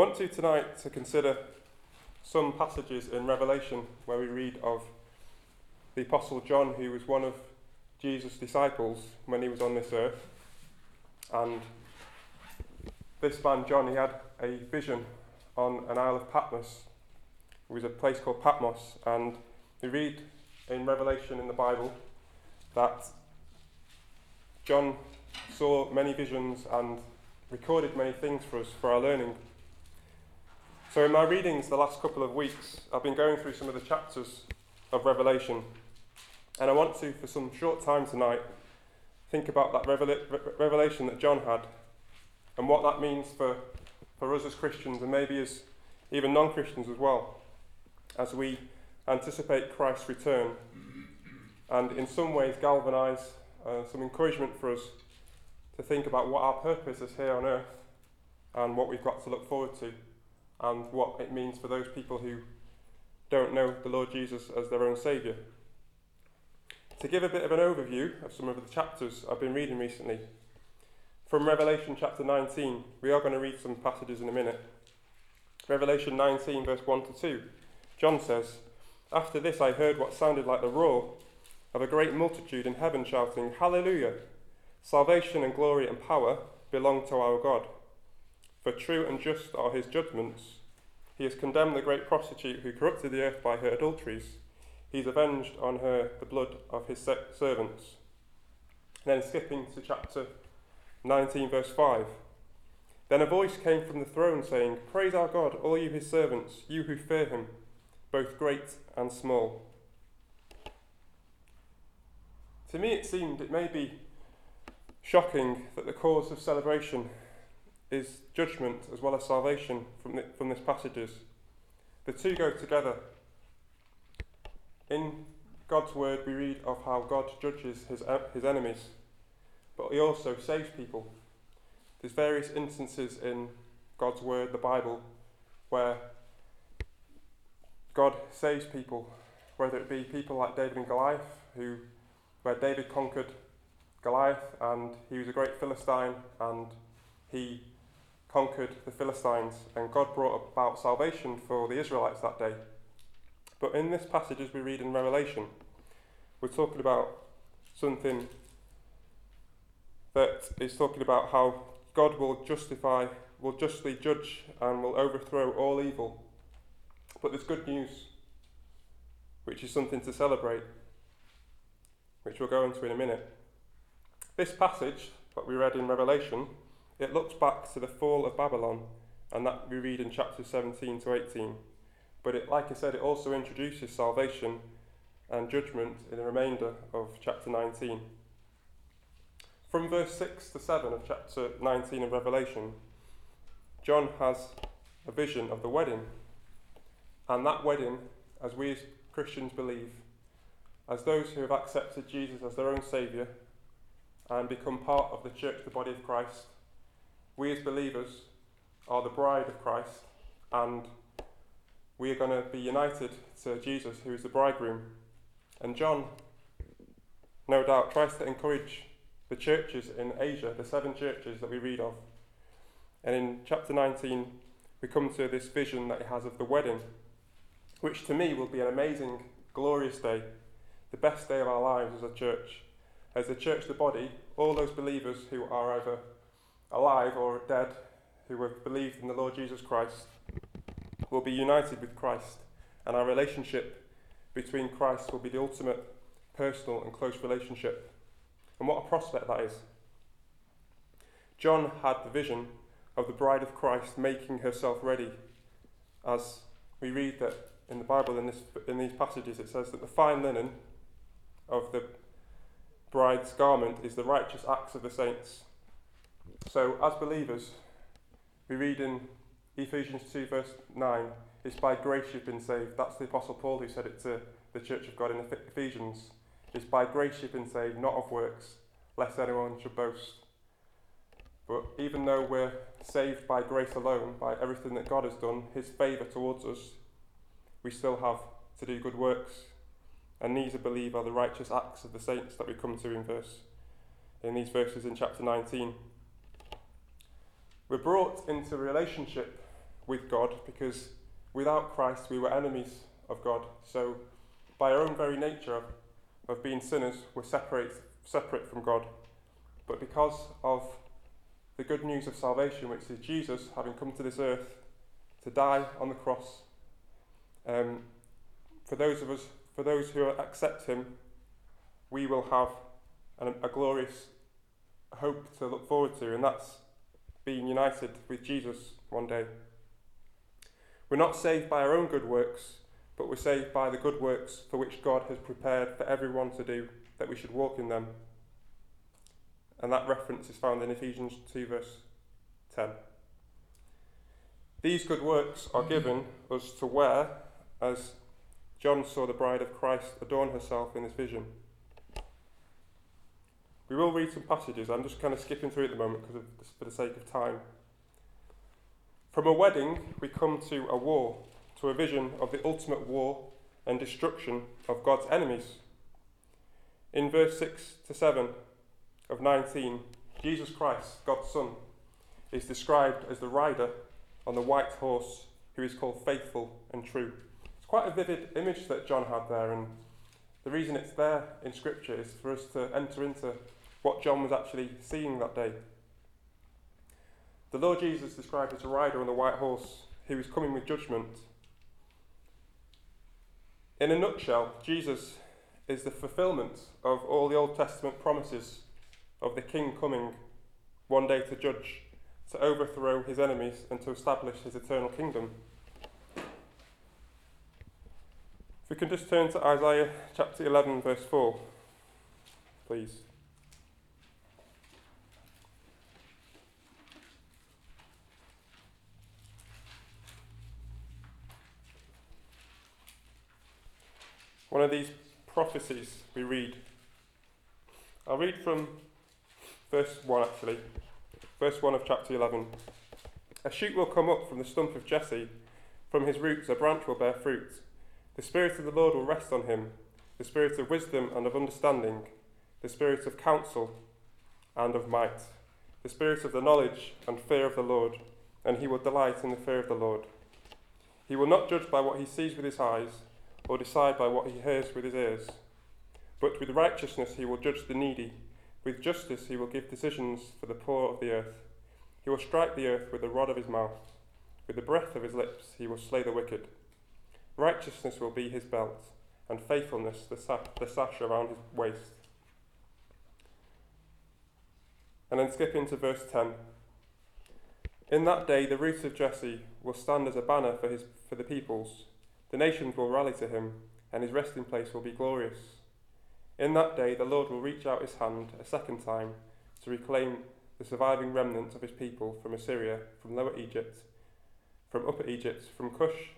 want to tonight to consider some passages in Revelation where we read of the Apostle John, who was one of Jesus' disciples when he was on this earth. And this man, John, he had a vision on an Isle of Patmos. It was a place called Patmos, and we read in Revelation in the Bible that John saw many visions and recorded many things for us for our learning. So, in my readings the last couple of weeks, I've been going through some of the chapters of Revelation, and I want to, for some short time tonight, think about that revela- revelation that John had and what that means for, for us as Christians and maybe as even non Christians as well, as we anticipate Christ's return and in some ways galvanise uh, some encouragement for us to think about what our purpose is here on earth and what we've got to look forward to and what it means for those people who don't know the Lord Jesus as their own Saviour. To give a bit of an overview of some of the chapters I've been reading recently, from Revelation chapter 19, we are going to read some passages in a minute. Revelation 19, verse 1 to 2, John says, After this I heard what sounded like the roar of a great multitude in heaven shouting, Hallelujah! Salvation and glory and power belong to our God. For true and just are his judgments. He has condemned the great prostitute who corrupted the earth by her adulteries. He's avenged on her the blood of his servants. And then skipping to chapter 19, verse 5. Then a voice came from the throne saying, Praise our God, all you his servants, you who fear him, both great and small. To me, it seemed it may be shocking that the cause of celebration is judgment as well as salvation from, the, from this passages. The two go together. In God's word, we read of how God judges his, uh, his enemies, but he also saves people. There's various instances in God's word, the Bible, where God saves people, whether it be people like David and Goliath, who where David conquered Goliath and he was a great Philistine and he conquered the Philistines and God brought about salvation for the Israelites that day. But in this passage, as we read in Revelation, we're talking about something that is talking about how God will justify, will justly judge, and will overthrow all evil. But there's good news, which is something to celebrate which we'll go into in a minute. This passage that we read in Revelation, it looks back to the fall of Babylon, and that we read in chapters 17 to 18. But it, like I said, it also introduces salvation and judgment in the remainder of chapter 19. From verse 6 to 7 of chapter 19 of Revelation, John has a vision of the wedding. And that wedding, as we as Christians believe, as those who have accepted Jesus as their own Saviour and become part of the church, the body of Christ, we as believers are the bride of Christ and we are going to be united to Jesus, who is the bridegroom. And John, no doubt, tries to encourage the churches in Asia, the seven churches that we read of. And in chapter 19, we come to this vision that he has of the wedding, which to me will be an amazing, glorious day the best day of our lives as a church. As the church, the body, all those believers who are either alive or dead, who have believed in the Lord Jesus Christ, will be united with Christ, and our relationship between Christ will be the ultimate personal and close relationship. And what a prospect that is. John had the vision of the bride of Christ making herself ready. As we read that in the Bible, in, this, in these passages, it says that the fine linen of the bride's garment is the righteous acts of the saints. So, as believers, we read in Ephesians 2, verse 9, it's by grace you've been saved. That's the Apostle Paul who said it to the church of God in Ephesians. It's by grace you've been saved, not of works, lest anyone should boast. But even though we're saved by grace alone, by everything that God has done, His favour towards us, we still have to do good works and these, I believe, are the righteous acts of the saints that we come to in verse in these verses in chapter 19. We're brought into relationship with God because without Christ we were enemies of God. So, by our own very nature of, being sinners, we're separate, separate from God. But because of the good news of salvation, which is Jesus having come to this earth to die on the cross, um, for those of us, for those who accept Him, we will have an, a glorious hope to look forward to, and that's being united with Jesus one day. We're not saved by our own good works, but we're saved by the good works for which God has prepared for everyone to do, that we should walk in them. And that reference is found in Ephesians 2, verse 10. These good works are given us to wear as John saw the bride of Christ adorn herself in his vision. We will read some passages. I'm just kind of skipping through at the moment because of, for the sake of time. From a wedding, we come to a war, to a vision of the ultimate war and destruction of God's enemies. In verse 6 to 7 of 19, Jesus Christ, God's Son, is described as the rider on the white horse who is called faithful and true. It's quite a vivid image that John had there, and the reason it's there in Scripture is for us to enter into what John was actually seeing that day. The Lord Jesus described as a rider on the white horse who is coming with judgment. In a nutshell, Jesus is the fulfillment of all the Old Testament promises of the King coming one day to judge, to overthrow his enemies, and to establish his eternal kingdom. If we can just turn to Isaiah chapter 11, verse 4, please. One of these prophecies we read. I'll read from verse 1 actually, verse 1 of chapter 11. A shoot will come up from the stump of Jesse, from his roots a branch will bear fruit. The Spirit of the Lord will rest on him, the Spirit of wisdom and of understanding, the Spirit of counsel and of might, the Spirit of the knowledge and fear of the Lord, and he will delight in the fear of the Lord. He will not judge by what he sees with his eyes or decide by what he hears with his ears. But with righteousness he will judge the needy, with justice he will give decisions for the poor of the earth. He will strike the earth with the rod of his mouth, with the breath of his lips he will slay the wicked. Righteousness will be his belt, and faithfulness the, sa- the sash around his waist. And then skip into verse 10. In that day the root of Jesse will stand as a banner for, his, for the peoples. The nations will rally to him, and his resting place will be glorious. In that day, the Lord will reach out his hand a second time to reclaim the surviving remnant of his people from Assyria, from Lower Egypt, from Upper Egypt, from Cush,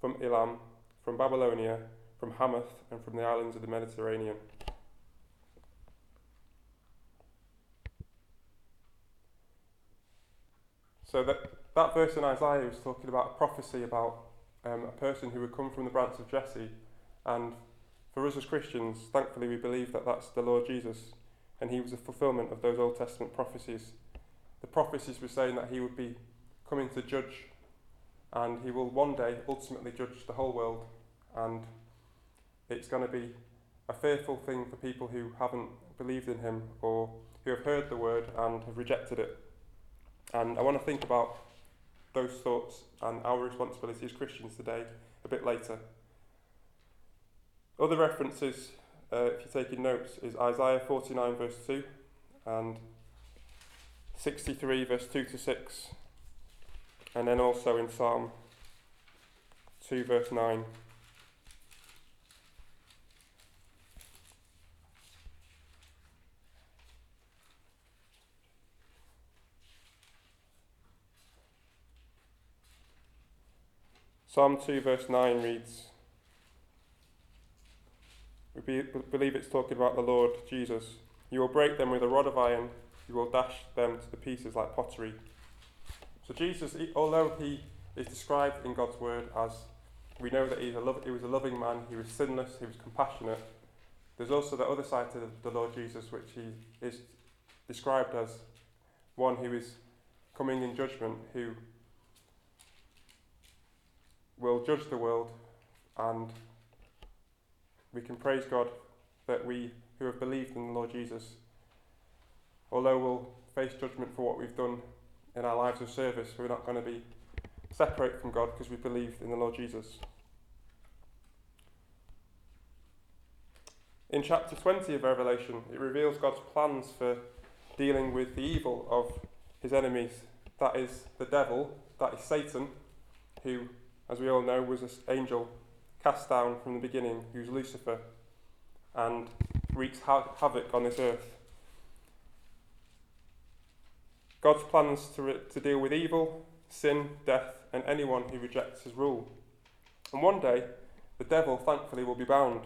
from Elam, from Babylonia, from Hamath, and from the islands of the Mediterranean. So that, that verse in Isaiah was talking about a prophecy about um, a person who would come from the branch of Jesse. And for us as Christians, thankfully, we believe that that's the Lord Jesus, and he was a fulfillment of those Old Testament prophecies. The prophecies were saying that he would be coming to judge, and he will one day ultimately judge the whole world, and it's going to be a fearful thing for people who haven't believed in him or who have heard the word and have rejected it. And I want to think about those thoughts and our responsibility as Christians today a bit later. Other references, uh, if you're taking notes, is Isaiah 49 verse 2 and 63 verse 2 to 6, and then also in Psalm 2 verse 9. Psalm 2, verse 9 reads We be, believe it's talking about the Lord Jesus. You will break them with a rod of iron, you will dash them to the pieces like pottery. So, Jesus, although he is described in God's word as we know that he's a lo- he was a loving man, he was sinless, he was compassionate, there's also the other side to the Lord Jesus, which he is described as one who is coming in judgment, who judge the world, and we can praise God that we who have believed in the Lord Jesus, although we'll face judgment for what we've done in our lives of service, we're not going to be separate from God because we believed in the Lord Jesus. In chapter 20 of Revelation, it reveals God's plans for dealing with the evil of his enemies. That is the devil, that is Satan, who, as we all know, was an angel cast down from the beginning, who's Lucifer, and wreaks ha- havoc on this earth. God's plans to, re- to deal with evil, sin, death, and anyone who rejects his rule. And one day, the devil, thankfully, will be bound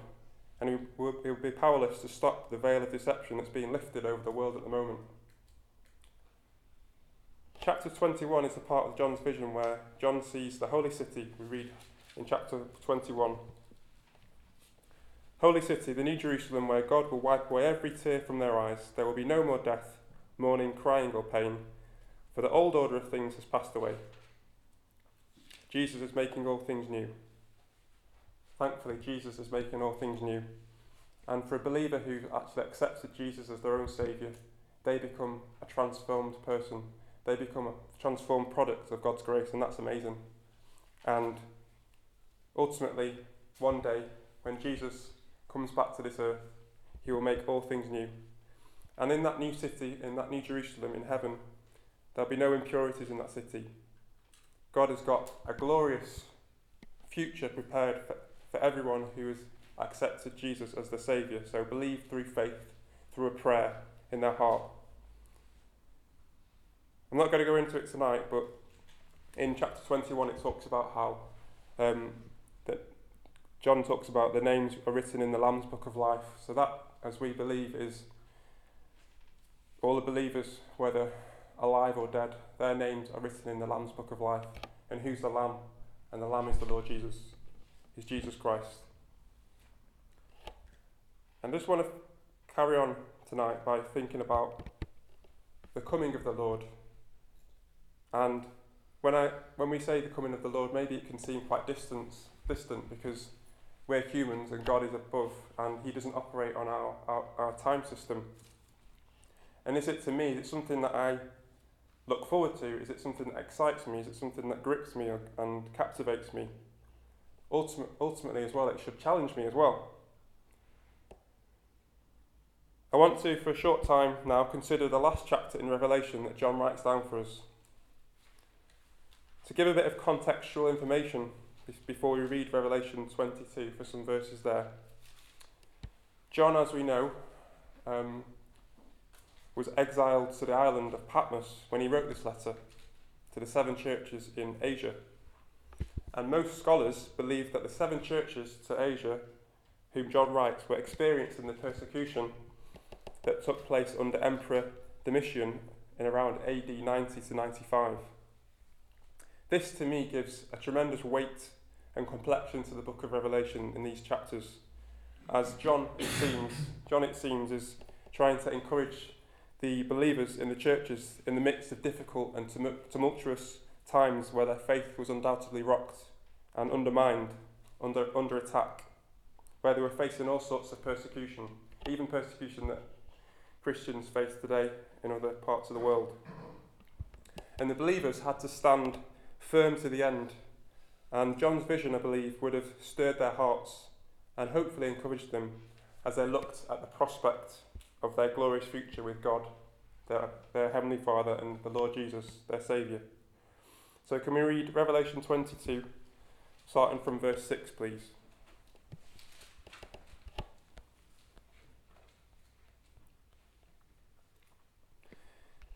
and he will, he will be powerless to stop the veil of deception that's being lifted over the world at the moment. Chapter 21 is the part of John's vision where John sees the holy city. We read in chapter 21. Holy city, the New Jerusalem, where God will wipe away every tear from their eyes. There will be no more death, mourning, crying, or pain, for the old order of things has passed away. Jesus is making all things new. Thankfully, Jesus is making all things new. And for a believer who actually accepted Jesus as their own Saviour, they become a transformed person. They become a transformed product of God's grace, and that's amazing. And ultimately, one day, when Jesus comes back to this earth, he will make all things new. And in that new city, in that new Jerusalem in heaven, there'll be no impurities in that city. God has got a glorious future prepared for for everyone who has accepted Jesus as the Saviour. So believe through faith, through a prayer in their heart. I'm not going to go into it tonight, but in chapter 21 it talks about how um, that John talks about the names are written in the Lamb's Book of Life. So that, as we believe, is all the believers, whether alive or dead, their names are written in the Lamb's Book of Life. And who's the Lamb? And the Lamb is the Lord Jesus is Jesus Christ. And I just want to carry on tonight by thinking about the coming of the Lord. And when I when we say the coming of the Lord, maybe it can seem quite distant distant because we're humans and God is above and He doesn't operate on our, our, our time system. And is it to me, is it something that I look forward to? Is it something that excites me? Is it something that grips me and captivates me? ultimate, ultimately as well, it should challenge me as well. I want to, for a short time now, consider the last chapter in Revelation that John writes down for us. To give a bit of contextual information before we read Revelation 22 for some verses there. John, as we know, um, was exiled to the island of Patmos when he wrote this letter to the seven churches in Asia. And most scholars believe that the seven churches to Asia, whom John writes, were experiencing the persecution that took place under Emperor Domitian in around AD 90 to 95. This to me gives a tremendous weight and complexion to the book of Revelation in these chapters. As John, it seems, John, it seems, is trying to encourage the believers in the churches in the midst of difficult and tumultuous times where their faith was undoubtedly rocked and undermined, under, under attack, where they were facing all sorts of persecution, even persecution that Christians face today in other parts of the world. And the believers had to stand firm to the end. And John's vision, I believe, would have stirred their hearts and hopefully encouraged them as they looked at the prospect of their glorious future with God, their, their Heavenly Father, and the Lord Jesus, their Saviour. So, can we read Revelation 22, starting from verse 6, please?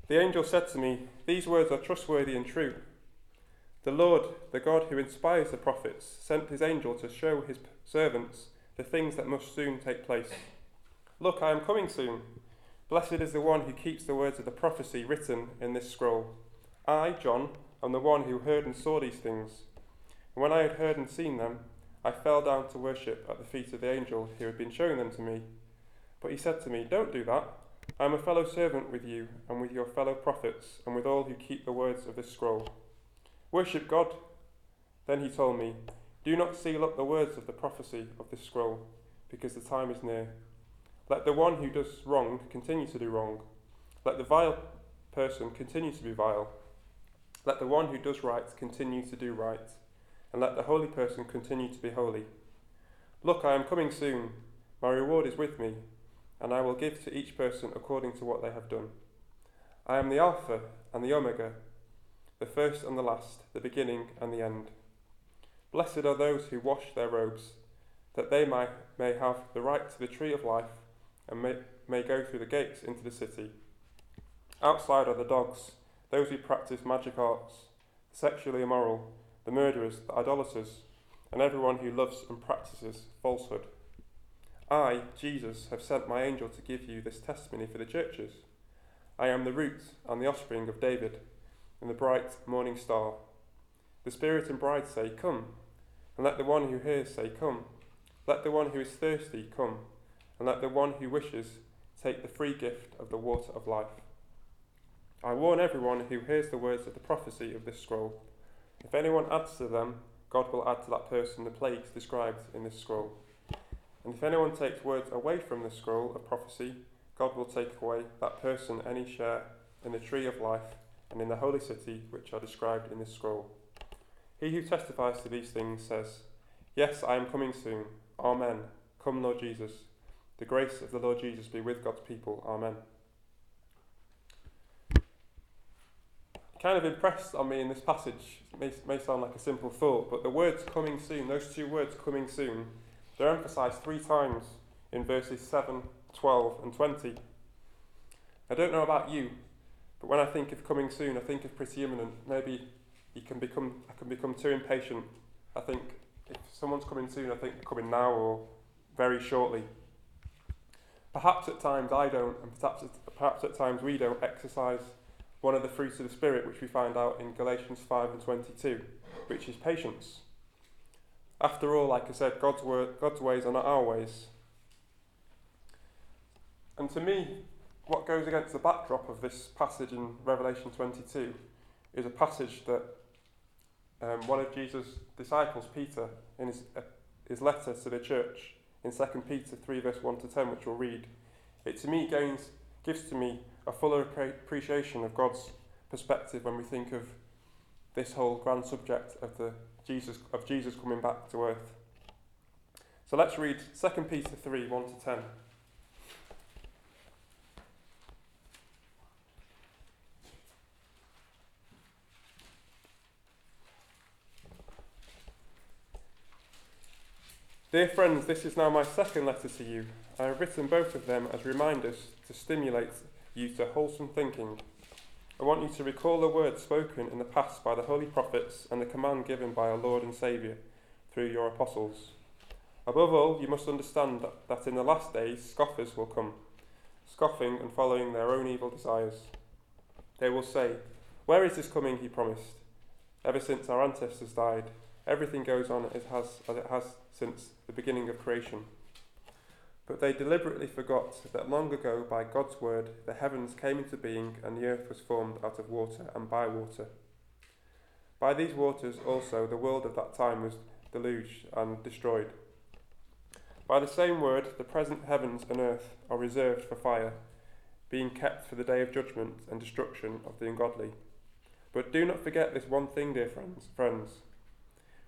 The angel said to me, These words are trustworthy and true. The Lord, the God who inspires the prophets, sent his angel to show his servants the things that must soon take place. Look, I am coming soon. Blessed is the one who keeps the words of the prophecy written in this scroll. I, John, am the one who heard and saw these things. And when I had heard and seen them, I fell down to worship at the feet of the angel who had been showing them to me. But he said to me, Don't do that. I am a fellow servant with you, and with your fellow prophets, and with all who keep the words of this scroll. Worship God. Then he told me, Do not seal up the words of the prophecy of this scroll, because the time is near. Let the one who does wrong continue to do wrong. Let the vile person continue to be vile. Let the one who does right continue to do right. And let the holy person continue to be holy. Look, I am coming soon. My reward is with me, and I will give to each person according to what they have done. I am the Alpha and the Omega, the first and the last, the beginning and the end. Blessed are those who wash their robes, that they may, may have the right to the tree of life and may, may go through the gates into the city. Outside are the dogs, those who practice magic arts, sexually immoral, the murderers, the idolaters, and everyone who loves and practices falsehood. I, Jesus, have sent my angel to give you this testimony for the churches. I am the root and the offspring of David, and the bright morning star. The Spirit and bride say, Come. And let the one who hears say, Come. Let the one who is thirsty come. And let the one who wishes take the free gift of the water of life. I warn everyone who hears the words of the prophecy of this scroll. If anyone adds to them, God will add to that person the plagues described in this scroll. And if anyone takes words away from the scroll of prophecy, God will take away that person any share in the tree of life and in the holy city which are described in this scroll. He who testifies to these things says, Yes, I am coming soon. Amen. Come, Lord Jesus. The grace of the Lord Jesus be with God's people. Amen. Kind of impressed on me in this passage. May, may sound like a simple thought, but the words coming soon, those two words coming soon, they're emphasized three times in verses 7, 12, and 20. I don't know about you, but when I think of coming soon, I think of pretty imminent. Maybe you can become, I can become too impatient. I think if someone's coming soon, I think they're coming now or very shortly. Perhaps at times I don't, and perhaps, perhaps at times we don't exercise one of the fruits of the Spirit, which we find out in Galatians 5 and 22, which is patience. After all, like I said, God's, word, God's ways are not our ways. And to me, what goes against the backdrop of this passage in Revelation 22 is a passage that um, one of Jesus' disciples, Peter, in his, uh, his letter to the church in 2 Peter 3, verse 1 to 10, which we'll read, it to me gains, gives to me a fuller appreciation of God's perspective when we think of this whole grand subject of the Jesus of Jesus coming back to earth. So let's read 2 Peter 3, 1 to 10. Dear friends, this is now my second letter to you. I have written both of them as reminders to stimulate you to wholesome thinking. I want you to recall the words spoken in the past by the holy prophets and the command given by our Lord and Saviour through your apostles. Above all, you must understand that, that in the last days scoffers will come, scoffing and following their own evil desires. They will say, Where is this coming he promised? Ever since our ancestors died, everything goes on as it has, as it has since the beginning of creation. But they deliberately forgot that long ago, by God's word, the heavens came into being and the earth was formed out of water and by water. By these waters also the world of that time was deluged and destroyed. By the same word, the present heavens and earth are reserved for fire, being kept for the day of judgment and destruction of the ungodly. But do not forget this one thing, dear friends. Friends,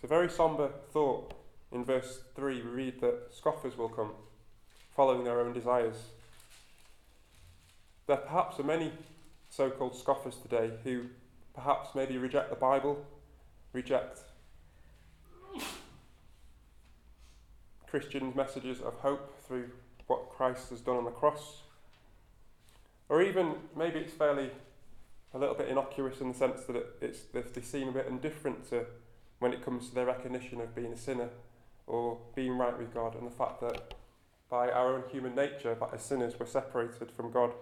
It's a very somber thought. In verse 3, we read that scoffers will come, following their own desires. There perhaps are many so called scoffers today who perhaps maybe reject the Bible, reject Christians' messages of hope through what Christ has done on the cross. Or even maybe it's fairly a little bit innocuous in the sense that it, it's they seem a bit indifferent to when it comes to their recognition of being a sinner or being right with God and the fact that by our own human nature, that as sinners, we're separated from God.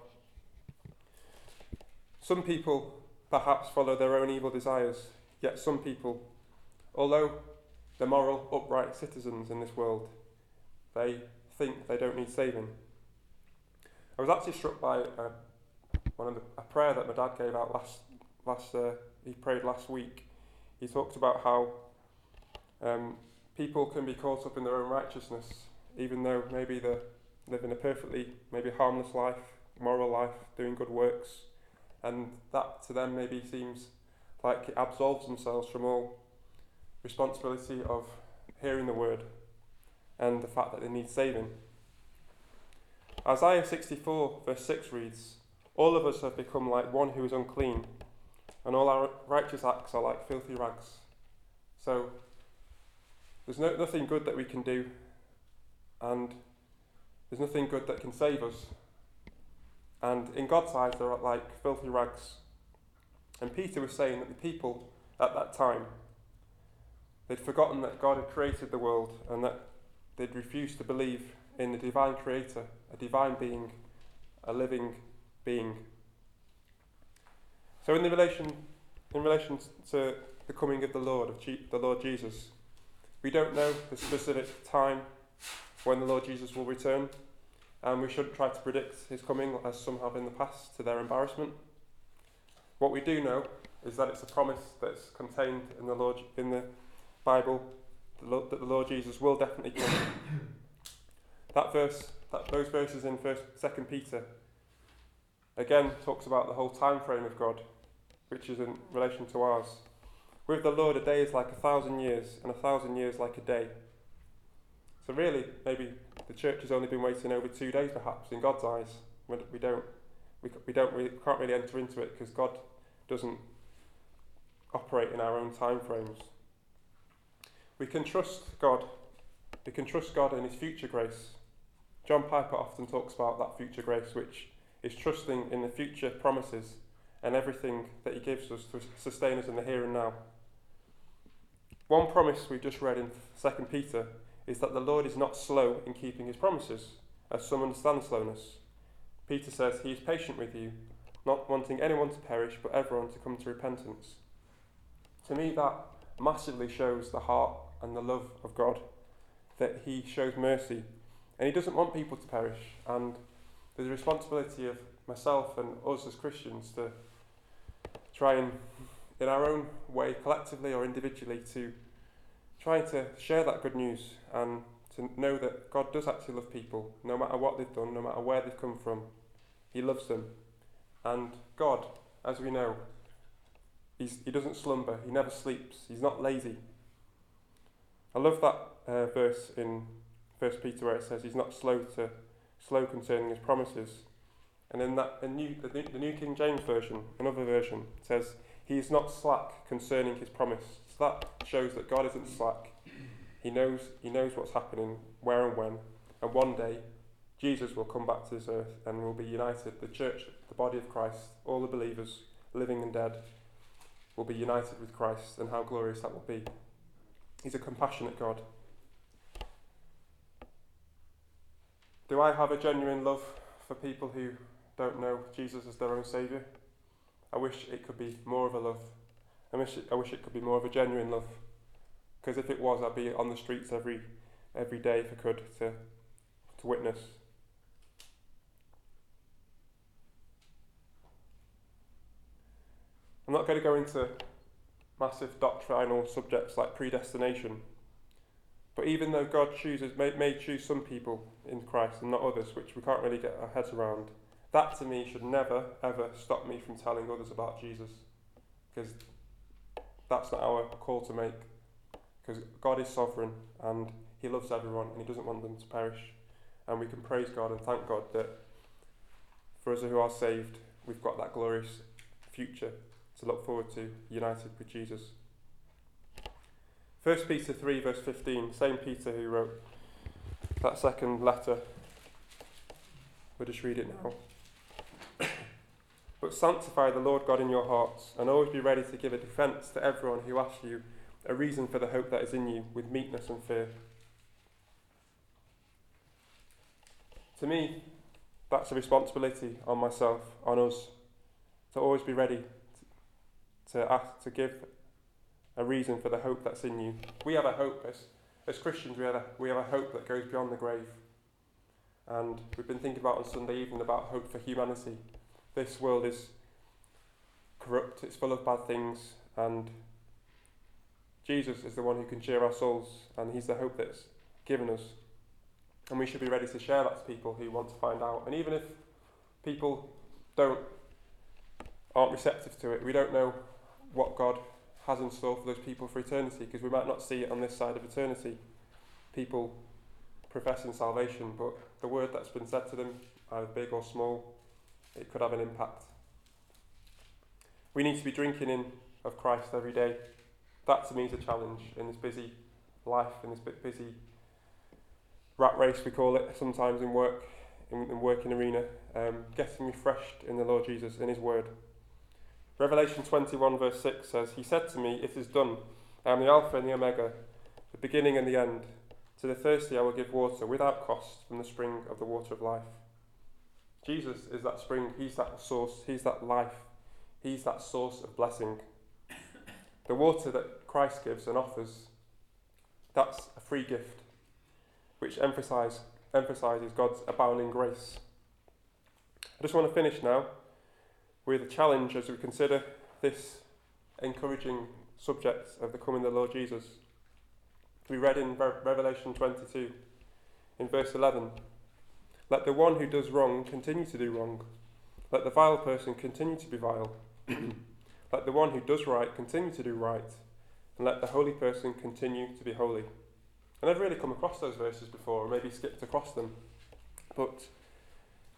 Some people perhaps follow their own evil desires, yet some people, although they're moral, upright citizens in this world, they think they don't need saving. I was actually struck by uh, one of the, a prayer that my dad gave out last last uh, he prayed last week. He talked about how um, people can be caught up in their own righteousness, even though maybe they're living a perfectly maybe harmless life, moral life, doing good works, and that to them maybe seems like it absolves themselves from all responsibility of hearing the word and the fact that they need saving. Isaiah 64, verse 6 reads, All of us have become like one who is unclean, and all our righteous acts are like filthy rags. So, there's no, nothing good that we can do, and there's nothing good that can save us. And in God's eyes, they're like filthy rags. And Peter was saying that the people at that time, they'd forgotten that God had created the world and that they'd refused to believe in the divine creator, a divine being, a living being. So in the relation in relation to the coming of the Lord of the Lord Jesus, we don't know the specific time when the Lord Jesus will return, and we shouldn't try to predict his coming as some have in the past to their embarrassment. What we do know is that it's a promise that's contained in the Lord in the Bible that the Lord Jesus will definitely come. that verse, that, those verses in First, Second Peter, again talks about the whole time frame of God, which is in relation to ours. With the Lord, a day is like a thousand years, and a thousand years like a day. So really, maybe the church has only been waiting over two days, perhaps, in God's eyes. We don't, we, we don't, we can't really enter into it because God doesn't operate in our own time frames. We can trust God. We can trust God in His future grace. John Piper often talks about that future grace, which is trusting in the future promises and everything that He gives us to sustain us in the here and now. One promise we've just read in 2 Peter is that the Lord is not slow in keeping His promises, as some understand slowness. Peter says He is patient with you, not wanting anyone to perish, but everyone to come to repentance. To me, that massively shows the heart and the love of God, that He shows mercy. And He doesn't want people to perish. And there's a responsibility of myself and us as Christians to try and, in our own way, collectively or individually, to try to share that good news and to know that God does actually love people, no matter what they've done, no matter where they've come from. He loves them. And God, as we know, he's, He doesn't slumber, He never sleeps, He's not lazy. I love that uh, verse in First Peter where it says he's not slow to slow concerning his promises, and in that the new, the, the New King James version, another version says he is not slack concerning his promise. So that shows that God isn't slack. He knows he knows what's happening, where and when, and one day Jesus will come back to this earth and will be united. The church, the body of Christ, all the believers, living and dead, will be united with Christ, and how glorious that will be. He's a compassionate God. Do I have a genuine love for people who don't know Jesus as their own Saviour? I wish it could be more of a love. I wish it, I wish it could be more of a genuine love. Because if it was, I'd be on the streets every every day if I could to to witness. I'm not going to go into massive doctrinal subjects like predestination. But even though God chooses, may, may choose some people in Christ and not others, which we can't really get our heads around, that to me should never, ever stop me from telling others about Jesus. Because that's not our call to make. Because God is sovereign and He loves everyone and He doesn't want them to perish. And we can praise God and thank God that for us who are saved, we've got that glorious future to look forward to, united with Jesus. 1 Peter 3, verse 15, same Peter who wrote that second letter. We'll just read it now. But sanctify the Lord God in your hearts, and always be ready to give a defence to everyone who asks you a reason for the hope that is in you, with meekness and fear. To me, that's a responsibility on myself, on us, to always be ready to ask, to give a reason for the hope that's in you. We have a hope as, as Christians. We have a, we have a hope that goes beyond the grave. And we've been thinking about on Sunday evening about hope for humanity. This world is corrupt, it's full of bad things, and Jesus is the one who can cheer our souls, and He's the hope that's given us. And we should be ready to share that to people who want to find out. And even if people don't aren't receptive to it, we don't know what God has in store for those people for eternity, because we might not see it on this side of eternity. People professing salvation, but the word that's been said to them, either big or small, it could have an impact. We need to be drinking in of Christ every day. That to me is a challenge in this busy life, in this bit busy rat race we call it sometimes in work, in the working arena, um, getting refreshed in the Lord Jesus, in His Word. Revelation 21 verse 6 says, He said to me, It is done. I am the Alpha and the Omega, the beginning and the end. To the thirsty I will give water without cost from the spring of the water of life. Jesus is that spring, He's that source, He's that life, He's that source of blessing. The water that Christ gives and offers, that's a free gift, which emphasize, emphasizes God's abounding grace. I just want to finish now with a challenge as we consider this encouraging subject of the coming of the Lord Jesus. We read in Revelation 22, in verse 11 Let the one who does wrong continue to do wrong. Let the vile person continue to be vile. let the one who does right continue to do right. And let the holy person continue to be holy. And I never really come across those verses before, or maybe skipped across them. But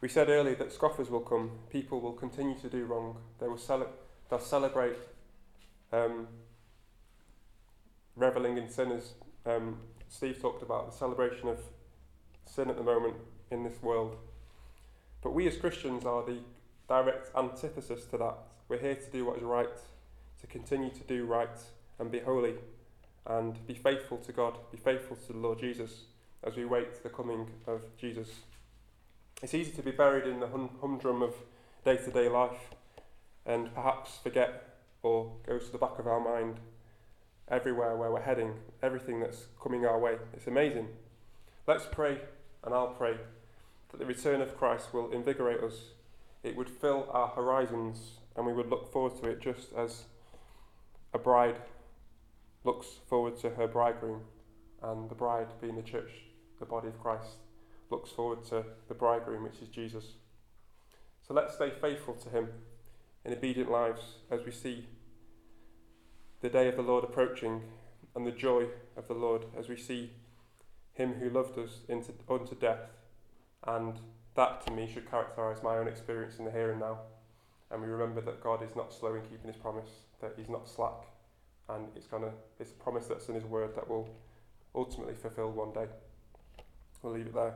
we said earlier that scoffers will come, people will continue to do wrong, they will cele- they'll celebrate um, reveling in sinners um, Steve talked about the celebration of sin at the moment in this world. But we as Christians are the direct antithesis to that. We're here to do what is right, to continue to do right and be holy and be faithful to God, be faithful to the Lord Jesus as we wait for the coming of Jesus. It's easy to be buried in the hum- humdrum of day to day life and perhaps forget or goes to the back of our mind everywhere where we're heading, everything that's coming our way. It's amazing. Let's pray, and I'll pray, that the return of Christ will invigorate us. It would fill our horizons, and we would look forward to it just as a bride looks forward to her bridegroom, and the bride, being the church, the body of Christ, looks forward to the bridegroom, which is Jesus. So let's stay faithful to him in obedient lives as we see the day of the Lord approaching and the joy of the Lord as we see him who loved us into, unto death. And that to me should characterize my own experience in the here and now. And we remember that God is not slow in keeping his promise, that he's not slack, and it's gonna it's a promise that's in his word that will ultimately fulfill one day. We'll leave it there.